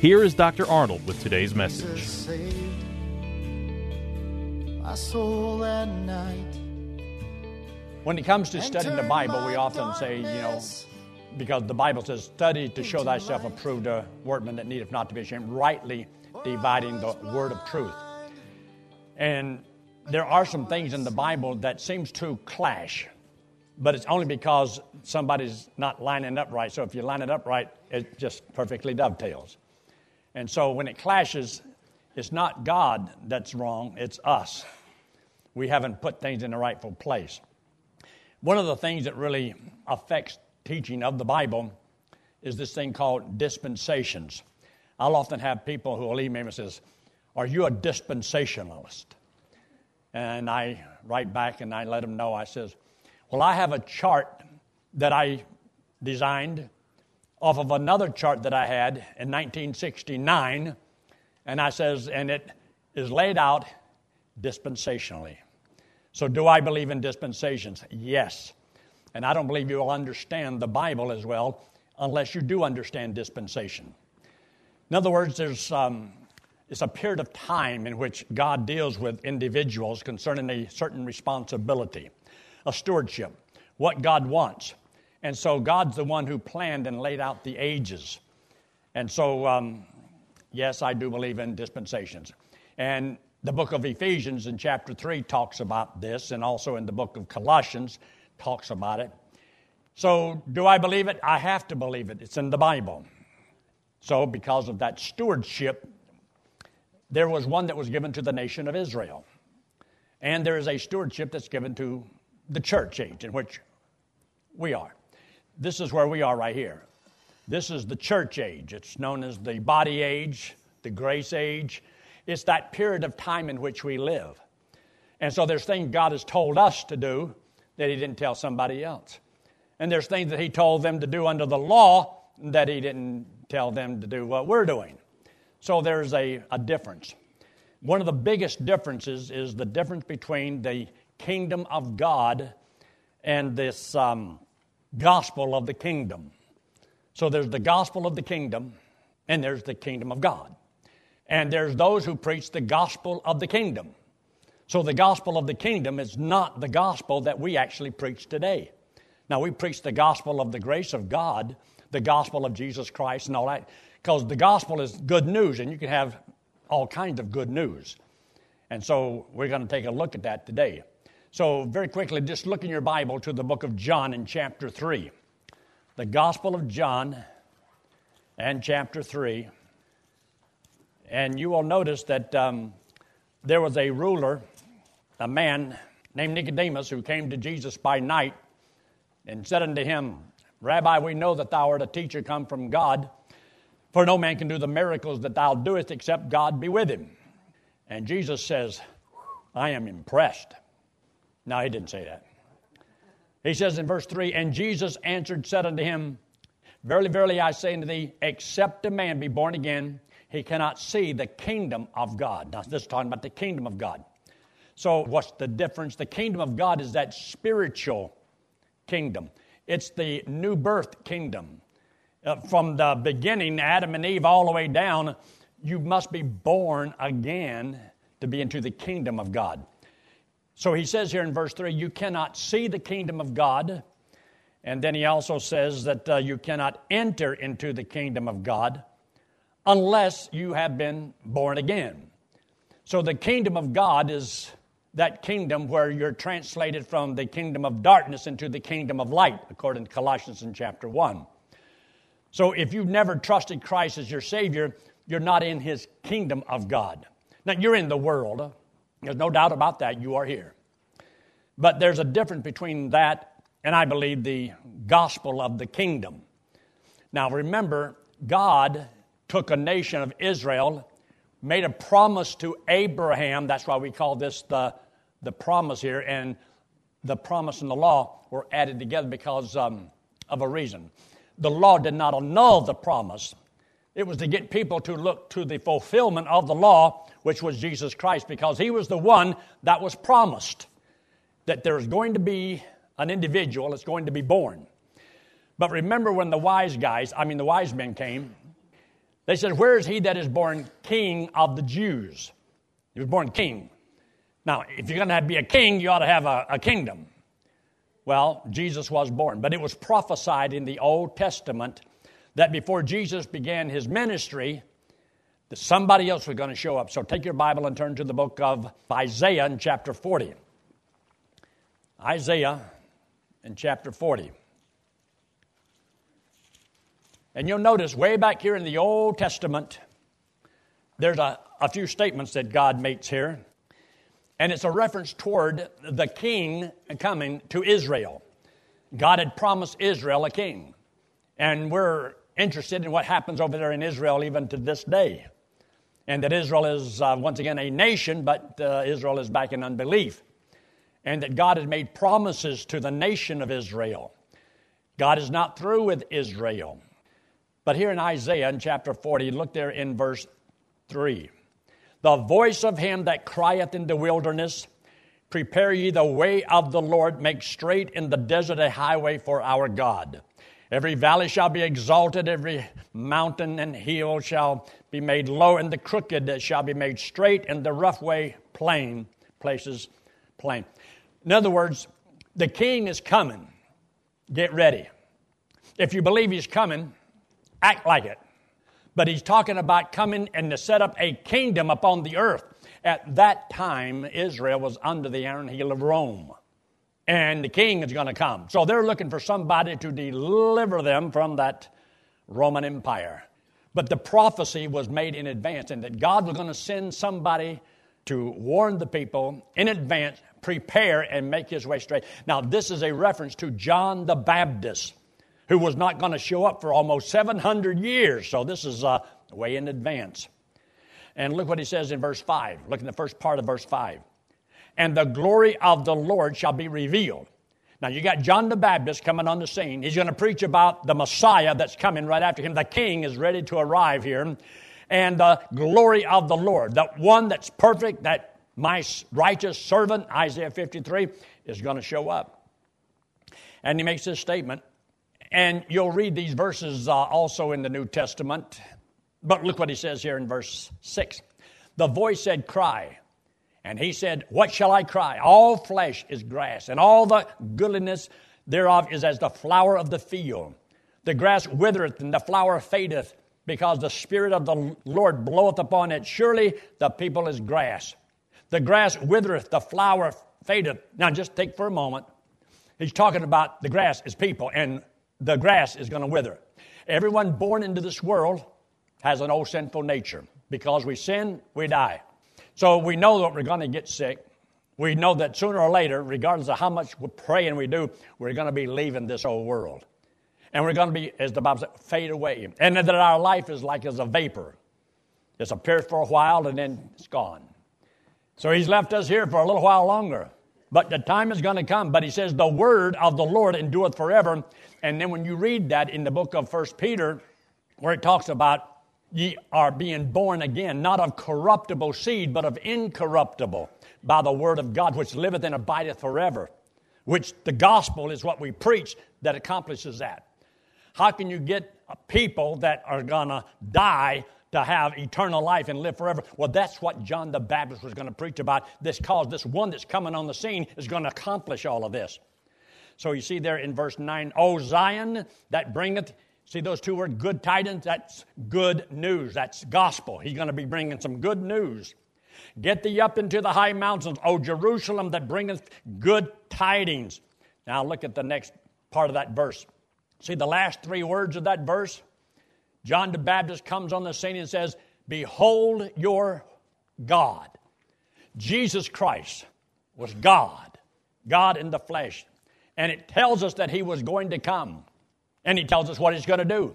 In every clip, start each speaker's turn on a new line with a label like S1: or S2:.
S1: here is Dr. Arnold with today's message.
S2: saved my soul that night.
S3: When it comes to studying the Bible, we often say, you know, because the Bible says, study to show thyself approved, a workman that needeth not to be ashamed, rightly dividing the word of truth. And there are some things in the Bible that seems to clash, but it's only because somebody's not lining up right. So if you line it up right, it just perfectly dovetails. And so when it clashes, it's not God that's wrong, it's us. We haven't put things in the rightful place. One of the things that really affects teaching of the Bible is this thing called dispensations. I'll often have people who will email me and says, "Are you a dispensationalist?" And I write back and I let them know. I says, "Well, I have a chart that I designed off of another chart that I had in 1969, and I says, and it is laid out dispensationally." So, do I believe in dispensations? Yes. And I don't believe you will understand the Bible as well unless you do understand dispensation. In other words, there's um, it's a period of time in which God deals with individuals concerning a certain responsibility, a stewardship, what God wants. And so God's the one who planned and laid out the ages. And so, um, yes, I do believe in dispensations. And the book of Ephesians in chapter 3 talks about this, and also in the book of Colossians talks about it. So, do I believe it? I have to believe it. It's in the Bible. So, because of that stewardship, there was one that was given to the nation of Israel. And there is a stewardship that's given to the church age in which we are. This is where we are right here. This is the church age. It's known as the body age, the grace age. It's that period of time in which we live. And so there's things God has told us to do that He didn't tell somebody else. And there's things that He told them to do under the law that He didn't tell them to do what we're doing. So there's a, a difference. One of the biggest differences is the difference between the kingdom of God and this um, gospel of the kingdom. So there's the gospel of the kingdom, and there's the kingdom of God. And there's those who preach the gospel of the kingdom. So the gospel of the kingdom is not the gospel that we actually preach today. Now, we preach the gospel of the grace of God, the gospel of Jesus Christ, and all that, because the gospel is good news, and you can have all kinds of good news. And so we're going to take a look at that today. So, very quickly, just look in your Bible to the book of John in chapter 3. The Gospel of John and chapter 3. And you will notice that um, there was a ruler, a man named Nicodemus, who came to Jesus by night and said unto him, Rabbi, we know that thou art a teacher come from God, for no man can do the miracles that thou doest except God be with him. And Jesus says, I am impressed. No, he didn't say that. He says in verse 3 And Jesus answered, said unto him, Verily, verily, I say unto thee, except a man be born again, he cannot see the kingdom of God. Now, this is talking about the kingdom of God. So, what's the difference? The kingdom of God is that spiritual kingdom, it's the new birth kingdom. Uh, from the beginning, Adam and Eve, all the way down, you must be born again to be into the kingdom of God. So he says here in verse 3 you cannot see the kingdom of God. And then he also says that uh, you cannot enter into the kingdom of God unless you have been born again. So the kingdom of God is that kingdom where you're translated from the kingdom of darkness into the kingdom of light, according to Colossians in chapter 1. So if you've never trusted Christ as your Savior, you're not in His kingdom of God. Now, you're in the world. There's no doubt about that. You are here. But there's a difference between that and I believe the gospel of the kingdom. Now, remember, God took a nation of Israel, made a promise to Abraham. That's why we call this the the promise here and the promise and the law were added together because um, of a reason. The law did not annul the promise, it was to get people to look to the fulfillment of the law, which was Jesus Christ, because he was the one that was promised that there is going to be an individual that's going to be born. But remember when the wise guys, I mean the wise men came, they said, Where is he that is born king of the Jews? He was born king. Now, if you're going to be a king, you ought to have a, a kingdom. Well, Jesus was born, but it was prophesied in the Old Testament that before Jesus began his ministry, that somebody else was going to show up. So take your Bible and turn to the book of Isaiah in chapter 40. Isaiah in chapter 40. And you'll notice way back here in the Old Testament, there's a, a few statements that God makes here and it's a reference toward the king coming to Israel. God had promised Israel a king, and we're interested in what happens over there in Israel even to this day. And that Israel is uh, once again a nation, but uh, Israel is back in unbelief. And that God had made promises to the nation of Israel. God is not through with Israel. But here in Isaiah in chapter 40, look there in verse 3 the voice of him that crieth in the wilderness, Prepare ye the way of the Lord, make straight in the desert a highway for our God. Every valley shall be exalted, every mountain and hill shall be made low, and the crooked shall be made straight, and the rough way plain, places plain. In other words, the king is coming. Get ready. If you believe he's coming, act like it but he's talking about coming and to set up a kingdom upon the earth. At that time, Israel was under the iron heel of Rome, and the king is going to come. So they're looking for somebody to deliver them from that Roman Empire. But the prophecy was made in advance, and that God was going to send somebody to warn the people in advance, prepare, and make his way straight. Now, this is a reference to John the Baptist who was not going to show up for almost 700 years. So this is uh, way in advance. And look what he says in verse 5. Look in the first part of verse 5. And the glory of the Lord shall be revealed. Now, you got John the Baptist coming on the scene. He's going to preach about the Messiah that's coming right after him. The king is ready to arrive here. And the glory of the Lord, that one that's perfect, that my righteous servant, Isaiah 53, is going to show up. And he makes this statement and you'll read these verses uh, also in the New Testament. But look what he says here in verse 6. The voice said, Cry. And he said, What shall I cry? All flesh is grass, and all the goodliness thereof is as the flower of the field. The grass withereth, and the flower fadeth, because the Spirit of the Lord bloweth upon it. Surely the people is grass. The grass withereth, the flower fadeth. Now just take for a moment. He's talking about the grass is people, and the grass is going to wither. Everyone born into this world has an old sinful nature. Because we sin, we die. So we know that we're going to get sick. We know that sooner or later, regardless of how much we pray and we do, we're going to be leaving this old world. And we're going to be, as the Bible says, fade away. And that our life is like as a vapor. It's appears for a while and then it's gone. So he's left us here for a little while longer. But the time is going to come. But he says, The word of the Lord endureth forever. And then when you read that in the book of First Peter, where it talks about ye are being born again, not of corruptible seed, but of incorruptible, by the word of God, which liveth and abideth forever. Which the gospel is what we preach that accomplishes that. How can you get people that are gonna die to have eternal life and live forever. Well, that's what John the Baptist was going to preach about. This cause, this one that's coming on the scene is going to accomplish all of this. So you see there in verse 9, O Zion, that bringeth See those two words, good tidings? That's good news. That's gospel. He's going to be bringing some good news. Get thee up into the high mountains, O Jerusalem, that bringeth good tidings. Now look at the next part of that verse. See the last three words of that verse? John the Baptist comes on the scene and says, Behold your God. Jesus Christ was God, God in the flesh. And it tells us that he was going to come. And he tells us what he's going to do.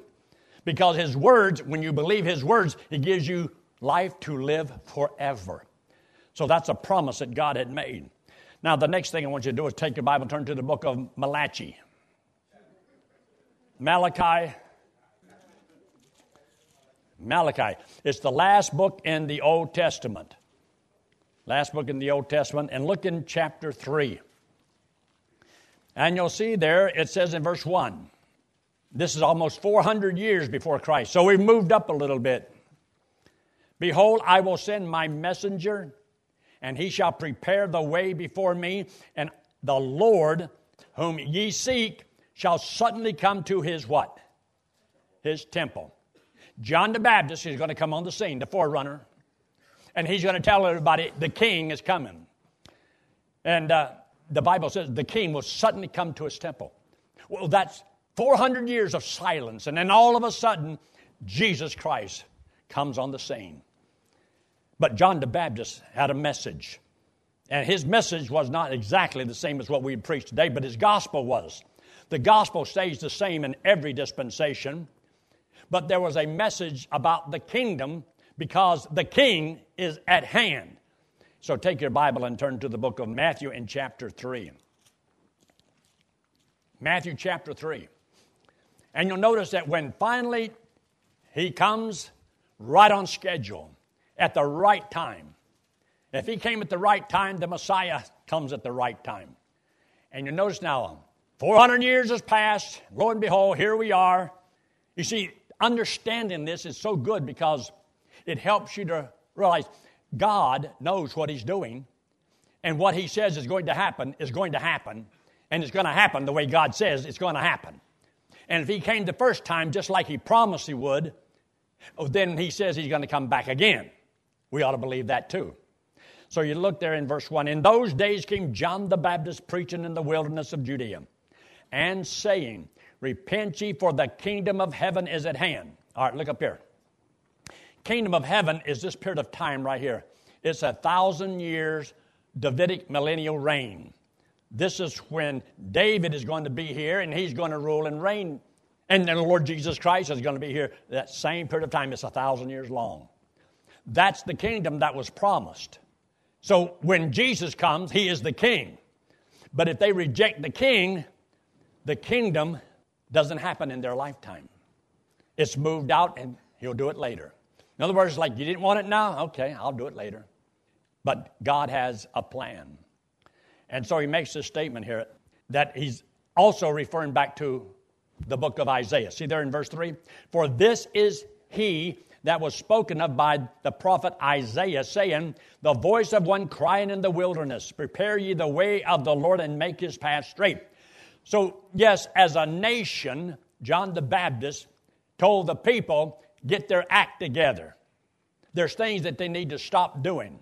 S3: Because his words, when you believe his words, he gives you life to live forever. So that's a promise that God had made. Now, the next thing I want you to do is take your Bible turn to the book of Malachi. Malachi. Malachi. It's the last book in the Old Testament. Last book in the Old Testament. And look in chapter 3. And you'll see there, it says in verse 1. This is almost 400 years before Christ. So we've moved up a little bit. Behold, I will send my messenger, and he shall prepare the way before me, and the Lord whom ye seek shall suddenly come to his what? His temple. John the Baptist is going to come on the scene, the forerunner, and he's going to tell everybody the king is coming. And uh, the Bible says the king will suddenly come to his temple. Well, that's 400 years of silence, and then all of a sudden, Jesus Christ comes on the scene. But John the Baptist had a message. And his message was not exactly the same as what we preach today, but his gospel was. The gospel stays the same in every dispensation, but there was a message about the kingdom because the king is at hand. So take your Bible and turn to the book of Matthew in chapter 3. Matthew chapter 3. And you'll notice that when finally he comes right on schedule, at the right time. If he came at the right time, the Messiah comes at the right time. And you notice now, 400 years has passed. Lo and behold, here we are. You see, understanding this is so good because it helps you to realize God knows what He's doing, and what He says is going to happen is going to happen, and it's going to happen the way God says it's going to happen. And if He came the first time just like He promised He would, oh, then He says He's going to come back again. We ought to believe that too. So you look there in verse 1 In those days came John the Baptist preaching in the wilderness of Judea and saying, Repent ye, for the kingdom of heaven is at hand. All right, look up here. Kingdom of heaven is this period of time right here. It's a thousand years Davidic millennial reign. This is when David is going to be here and he's going to rule and reign. And then the Lord Jesus Christ is going to be here. That same period of time, it's a thousand years long. That's the kingdom that was promised. So when Jesus comes, he is the king. But if they reject the king, the kingdom doesn't happen in their lifetime. It's moved out and he'll do it later. In other words, like, you didn't want it now? Okay, I'll do it later. But God has a plan. And so he makes this statement here that he's also referring back to the book of Isaiah. See there in verse 3? For this is he that was spoken of by the prophet Isaiah, saying, The voice of one crying in the wilderness, Prepare ye the way of the Lord and make his path straight. So, yes, as a nation, John the Baptist told the people, Get their act together. There's things that they need to stop doing,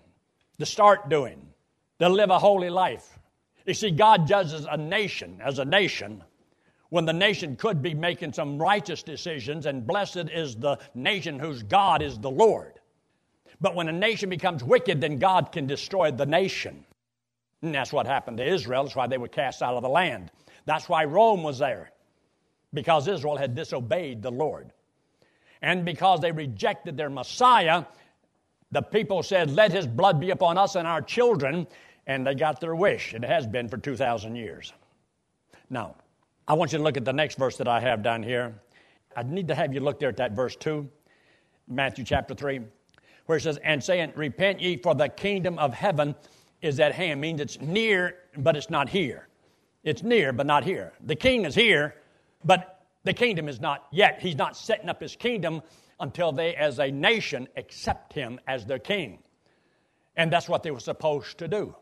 S3: to start doing, to live a holy life. You see, God judges a nation as a nation when the nation could be making some righteous decisions, and blessed is the nation whose God is the Lord. But when a nation becomes wicked, then God can destroy the nation. And that's what happened to Israel. That's why they were cast out of the land. That's why Rome was there, because Israel had disobeyed the Lord. And because they rejected their Messiah, the people said, Let his blood be upon us and our children. And they got their wish. It has been for 2,000 years. Now, I want you to look at the next verse that I have down here. I need to have you look there at that verse 2, Matthew chapter 3, where it says, And saying, Repent ye, for the kingdom of heaven is at hand. Means it's near, but it's not here. It's near, but not here. The king is here, but the kingdom is not yet. He's not setting up his kingdom until they, as a nation, accept him as their king. And that's what they were supposed to do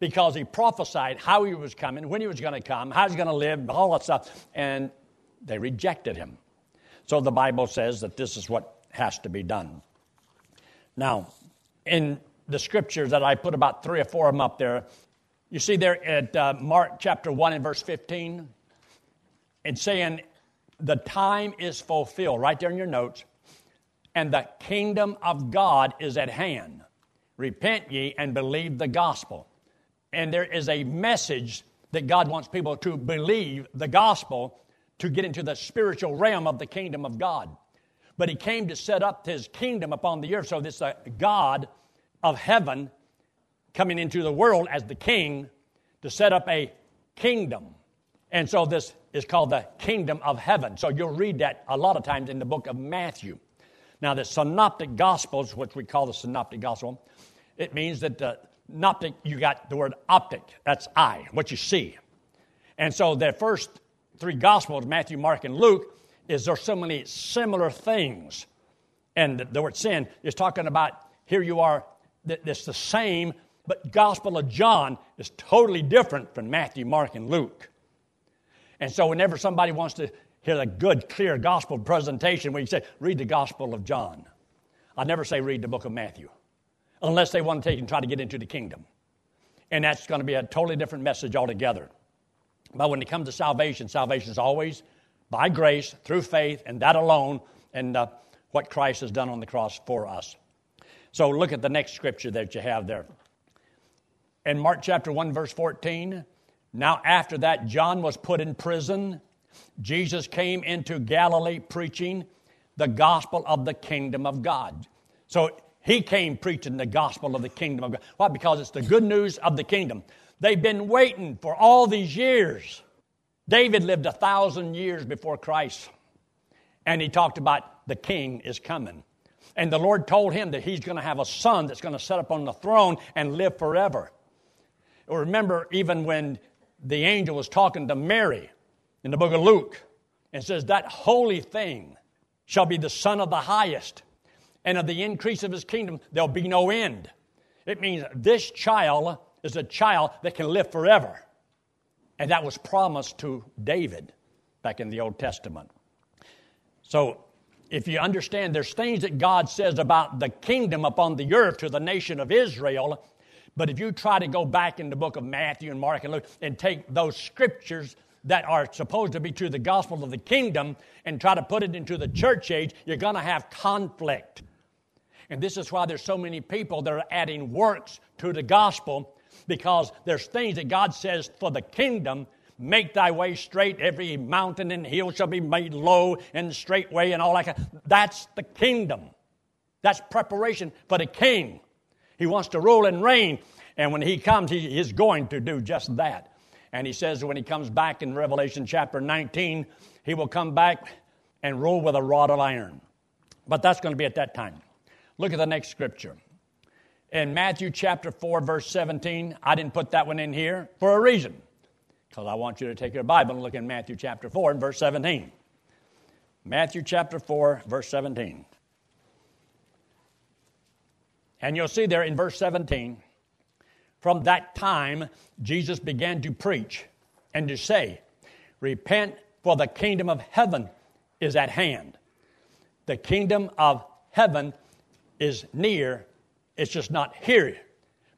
S3: because he prophesied how he was coming, when he was going to come, how he's going to live, all that stuff, and they rejected him. So the Bible says that this is what has to be done. Now, in the scriptures that I put about three or four of them up there, you see there at uh, Mark chapter 1 and verse 15, it's saying, The time is fulfilled, right there in your notes, and the kingdom of God is at hand. Repent ye and believe the gospel. And there is a message that God wants people to believe the gospel to get into the spiritual realm of the kingdom of God. But he came to set up his kingdom upon the earth. So this uh, God of heaven coming into the world as the king to set up a kingdom. And so this is called the kingdom of heaven. So you'll read that a lot of times in the book of Matthew. Now, the synoptic gospels, which we call the synoptic gospel, it means that the synoptic, you got the word optic, that's eye, what you see. And so the first three gospels, Matthew, Mark, and Luke, is there so many similar things. And the word sin is talking about here you are, it's the same, but Gospel of John is totally different from Matthew, Mark, and Luke. And so whenever somebody wants to hear a good, clear gospel presentation, we say, read the Gospel of John. I never say read the book of Matthew, unless they want to take and try to get into the kingdom. And that's going to be a totally different message altogether. But when it comes to salvation, salvation is always by grace, through faith, and that alone, and uh, what Christ has done on the cross for us. So look at the next scripture that you have there. In Mark chapter 1, verse 14, now after that, John was put in prison. Jesus came into Galilee preaching the gospel of the kingdom of God. So he came preaching the gospel of the kingdom of God. Why? Because it's the good news of the kingdom. They've been waiting for all these years. David lived a thousand years before Christ, and he talked about the king is coming. And the Lord told him that he's going to have a son that's going to sit up on the throne and live forever. Remember, even when the angel was talking to Mary in the book of Luke, and says, That holy thing shall be the Son of the highest, and of the increase of his kingdom there'll be no end. It means this child is a child that can live forever. And that was promised to David back in the Old Testament. So, if you understand, there's things that God says about the kingdom upon the earth to the nation of Israel. But if you try to go back in the book of Matthew and Mark and Luke and take those scriptures that are supposed to be to the gospel of the kingdom and try to put it into the church age, you're going to have conflict. And this is why there's so many people that are adding works to the gospel because there's things that God says for the kingdom make thy way straight, every mountain and hill shall be made low and straight way and all that. That's the kingdom. That's preparation for the king. He wants to rule and reign. And when he comes, he is going to do just that. And he says when he comes back in Revelation chapter 19, he will come back and rule with a rod of iron. But that's going to be at that time. Look at the next scripture. In Matthew chapter 4, verse 17, I didn't put that one in here for a reason. Because I want you to take your Bible and look in Matthew chapter 4 and verse 17. Matthew chapter 4, verse 17. And you'll see there in verse 17, from that time, Jesus began to preach and to say, Repent, for the kingdom of heaven is at hand. The kingdom of heaven is near, it's just not here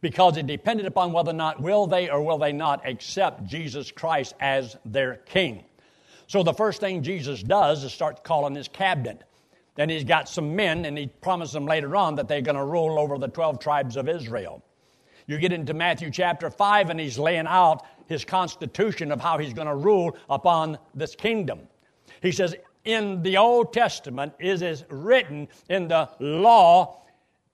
S3: because it depended upon whether or not will they or will they not accept Jesus Christ as their king. So the first thing Jesus does is start calling his cabinet. Then he's got some men, and he promised them later on that they're going to rule over the 12 tribes of Israel. You get into Matthew chapter 5, and he's laying out his constitution of how he's going to rule upon this kingdom. He says, In the Old Testament, is written in the law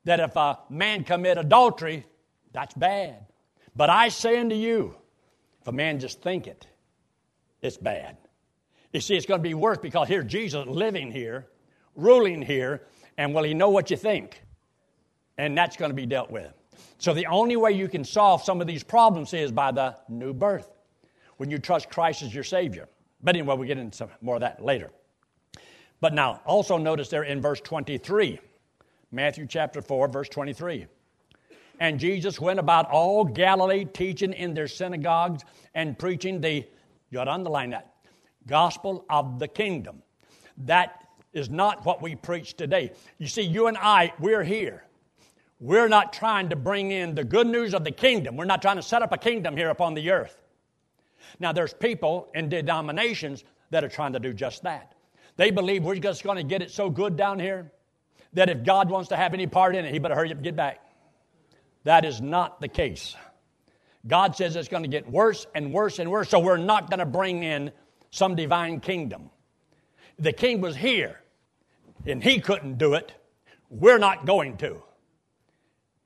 S3: that if a man commit adultery, that's bad. But I say unto you, if a man just think it, it's bad. You see, it's going to be worse because here's Jesus living here, ruling here, and will he know what you think? And that's going to be dealt with. So the only way you can solve some of these problems is by the new birth, when you trust Christ as your Savior. But anyway, we'll get into more of that later. But now, also notice there in verse 23, Matthew chapter 4, verse 23. And Jesus went about all Galilee, teaching in their synagogues and preaching the, you ought to underline that, gospel of the kingdom. That is not what we preach today. You see, you and I, we're here. We're not trying to bring in the good news of the kingdom. We're not trying to set up a kingdom here upon the earth. Now, there's people in denominations that are trying to do just that. They believe we're just going to get it so good down here that if God wants to have any part in it, he better hurry up and get back. That is not the case. God says it's going to get worse and worse and worse, so we're not going to bring in some divine kingdom. The king was here, and he couldn't do it. We're not going to.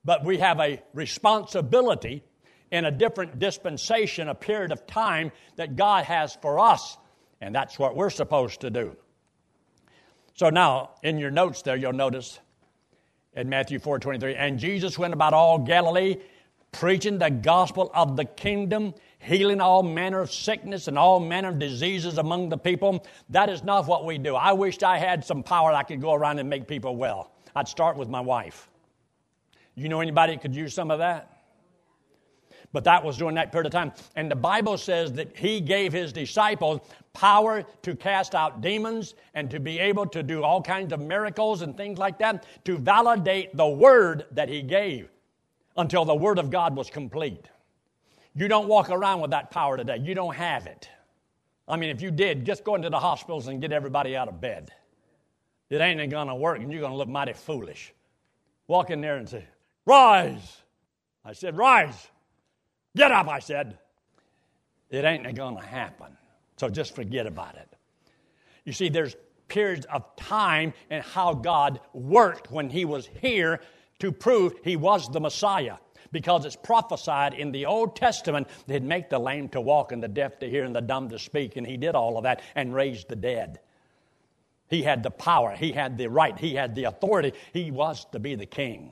S3: But we have a responsibility in a different dispensation, a period of time that God has for us, and that's what we're supposed to do. So now, in your notes there, you'll notice in Matthew 4 23, and Jesus went about all Galilee, preaching the gospel of the kingdom, healing all manner of sickness and all manner of diseases among the people. That is not what we do. I wished I had some power I could go around and make people well. I'd start with my wife. You know anybody that could use some of that? But that was during that period of time. And the Bible says that he gave his disciples power to cast out demons and to be able to do all kinds of miracles and things like that to validate the word that he gave until the word of God was complete. You don't walk around with that power today. You don't have it. I mean, if you did, just go into the hospitals and get everybody out of bed. It ain't to work, and you're to look mighty foolish. Walk in there and say, Rise! I said, Rise! Get up, I said. It ain't going to happen. So just forget about it. You see, there's periods of time and how God worked when He was here to prove He was the Messiah. Because it's prophesied in the Old Testament that He'd make the lame to walk and the deaf to hear and the dumb to speak, and He did all of that and raised the dead. He had the power, He had the right, He had the authority. He was to be the king.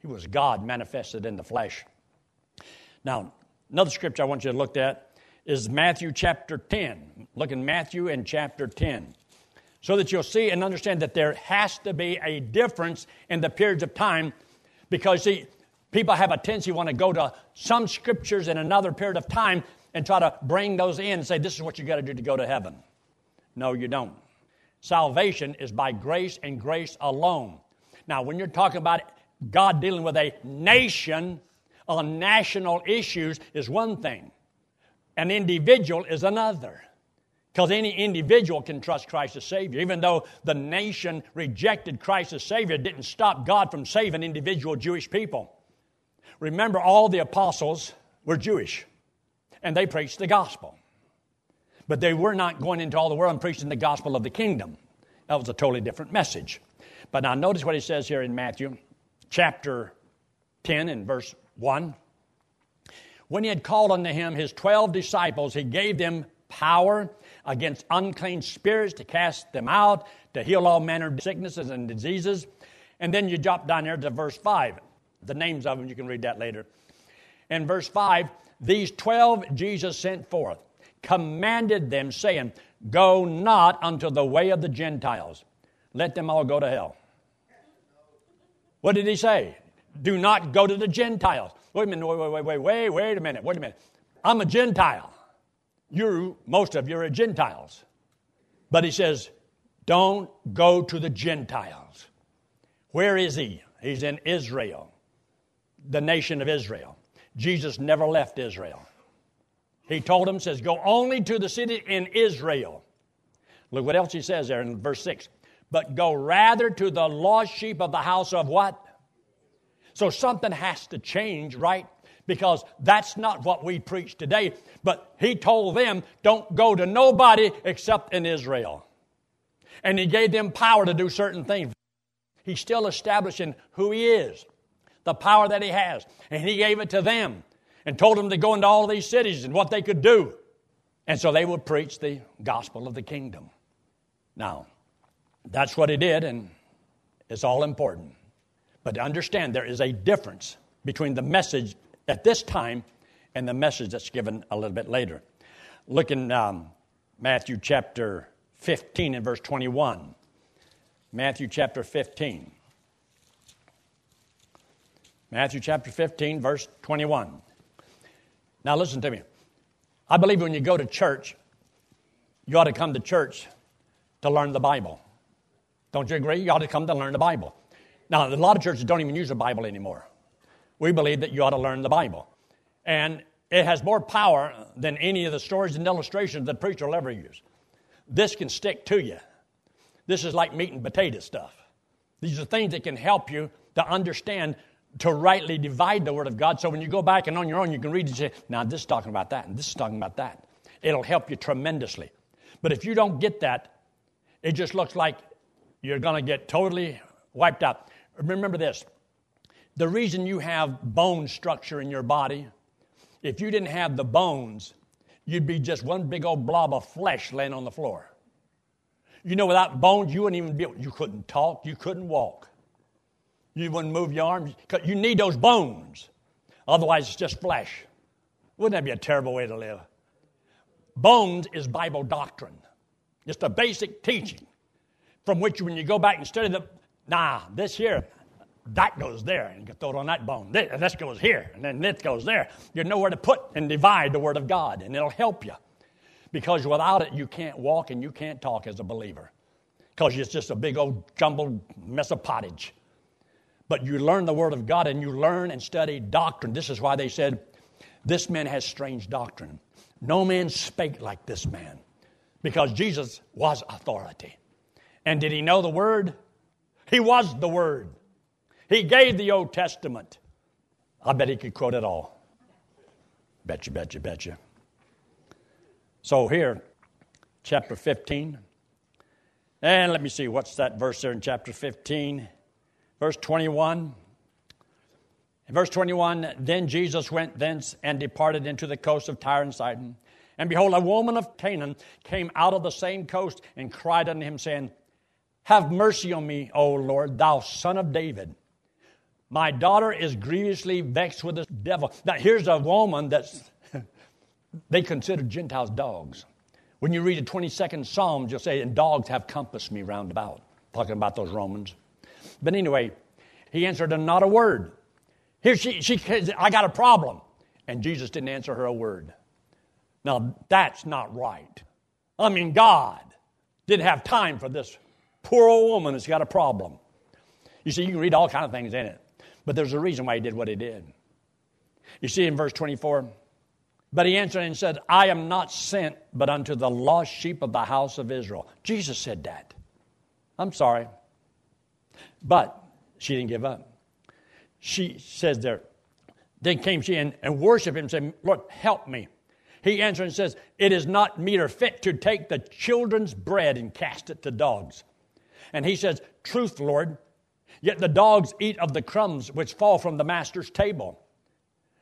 S3: He was God manifested in the flesh. Now, another scripture I want you to look at is Matthew chapter 10. Look in Matthew in chapter 10. So that you'll see and understand that there has to be a difference in the periods of time because, see, people have a tendency to want to go to some scriptures in another period of time and try to bring those in and say, this is what you got to do to go to heaven. No, you don't. Salvation is by grace and grace alone. Now, when you're talking about God dealing with a nation, on national issues is one thing, an individual is another. Because any individual can trust Christ as Savior. Even though the nation rejected Christ as Savior, didn't stop God from saving individual Jewish people. Remember, all the apostles were Jewish, and they preached the gospel. But they were not going into all the world and preaching the gospel of the kingdom. That was a totally different message. But now, notice what he says here in Matthew chapter 10 and verse 1. When he had called unto him his twelve disciples, he gave them power against unclean spirits to cast them out, to heal all manner of sicknesses and diseases. And then you drop down there to verse 5. The names of them, you can read that later. In verse 5, these twelve Jesus sent forth, commanded them, saying, Go not unto the way of the Gentiles, let them all go to hell. What did he say? Do not go to the Gentiles. Wait a minute, wait, wait, wait, wait, wait, wait a minute, wait a minute. I'm a Gentile. You, most of you are Gentiles. But he says, don't go to the Gentiles. Where is he? He's in Israel, the nation of Israel. Jesus never left Israel. He told him, says, go only to the city in Israel. Look what else he says there in verse 6. But go rather to the lost sheep of the house of what? So something has to change, right? Because that's not what we preach today. But he told them, don't go to nobody except in Israel. And he gave them power to do certain things. He's still establishing who he is, the power that he has. And he gave it to them and told them to go into all these cities and what they could do. And so they would preach the gospel of the kingdom. Now, that's what he did, and it's all important. But understand there is a difference between the message at this time and the message that's given a little bit later. Look in um, Matthew chapter 15 and verse 21. Matthew chapter 15. Matthew chapter 15, verse 21. Now listen to me. I believe when you go to church, you ought to come to church to learn the Bible. Don't you agree? You ought to come to learn the Bible. Now, a lot of churches don't even use the Bible anymore. We believe that you ought to learn the Bible. And it has more power than any of the stories and illustrations that preacher will ever use. This can stick to you. This is like meat and potato stuff. These are things that can help you to understand, to rightly divide the Word of God. So when you go back and on your own, you can read and say, now this is talking about that, and this is talking about that. It'll help you tremendously. But if you don't get that, it just looks like you're going to get totally wiped out. Remember this the reason you have bone structure in your body, if you didn't have the bones, you'd be just one big old blob of flesh laying on the floor. You know, without bones, you wouldn't even be able, you couldn't talk, you couldn't walk. You wouldn't move your arms. You need those bones. Otherwise, it's just flesh. Wouldn't that be a terrible way to live? Bones is Bible doctrine. It's a basic teaching from which when you go back and study the, nah, this here, that goes there, and you can throw it on that bone. This, this goes here, and then this goes there. You know where to put and divide the Word of God, and it'll help you. Because without it, you can't walk and you can't talk as a believer. Because it's just a big old jumbled mess of pottage. But you learn the Word of God and you learn and study doctrine. This is why they said, This man has strange doctrine. No man spake like this man. Because Jesus was authority. And did he know the Word? He was the Word. He gave the Old Testament. I bet he could quote it all. Bet you, bet you, bet you. So here, chapter 15. And let me see, what's that verse there in chapter 15? Verse 21. In verse 21, then Jesus went thence and departed into the coast of Tyre and Sidon. And behold, a woman of Canaan came out of the same coast and cried unto him, saying, Have mercy on me, O Lord, thou son of David. My daughter is grievously vexed with the devil. Now, here's a woman that's, they consider Gentiles dogs. When you read the 22nd Psalms, you'll say, And dogs have compassed me round about, talking about those Romans. But anyway, he answered her not a word. Here she, she, I got a problem. And Jesus didn't answer her a word. Now, that's not right. I mean, God didn't have time for this poor old woman that's got a problem. You see, you can read all kind of things in it. But there's a reason why he did what he did. You see in verse 24, but he answered and said, I am not sent but unto the lost sheep of the house of Israel. Jesus said that. I'm sorry. But she didn't give up. She says there, then came she in and worshiped him, saying, Lord, help me. He answered and says, It is not meet or fit to take the children's bread and cast it to dogs. And he says, Truth, Lord, Yet the dogs eat of the crumbs which fall from the master's table.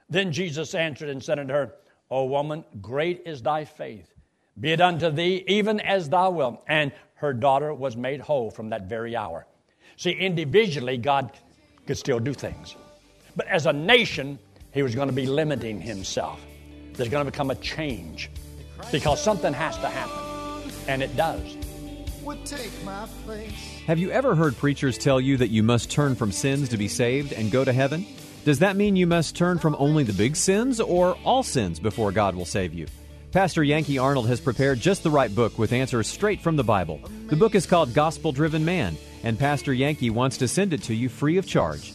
S3: Then Jesus answered and said unto her, O woman, great is thy faith. Be it unto thee even as thou wilt. And her daughter was made whole from that very hour. See, individually, God could still do things. But as a nation, he was going to be limiting himself. There's going to become a change because something has to happen. And it does.
S4: Have you ever heard preachers tell you that you must turn from sins to be saved and go to heaven? Does that mean you must turn from only the big sins or all sins before God will save you? Pastor Yankee Arnold has prepared just the right book with answers straight from the Bible. The book is called Gospel Driven Man, and Pastor Yankee wants to send it to you free of charge.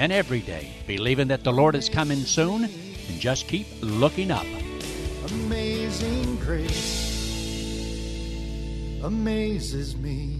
S5: and every day, believing that the Lord is coming soon, and just keep looking up.
S2: Amazing grace amazes me.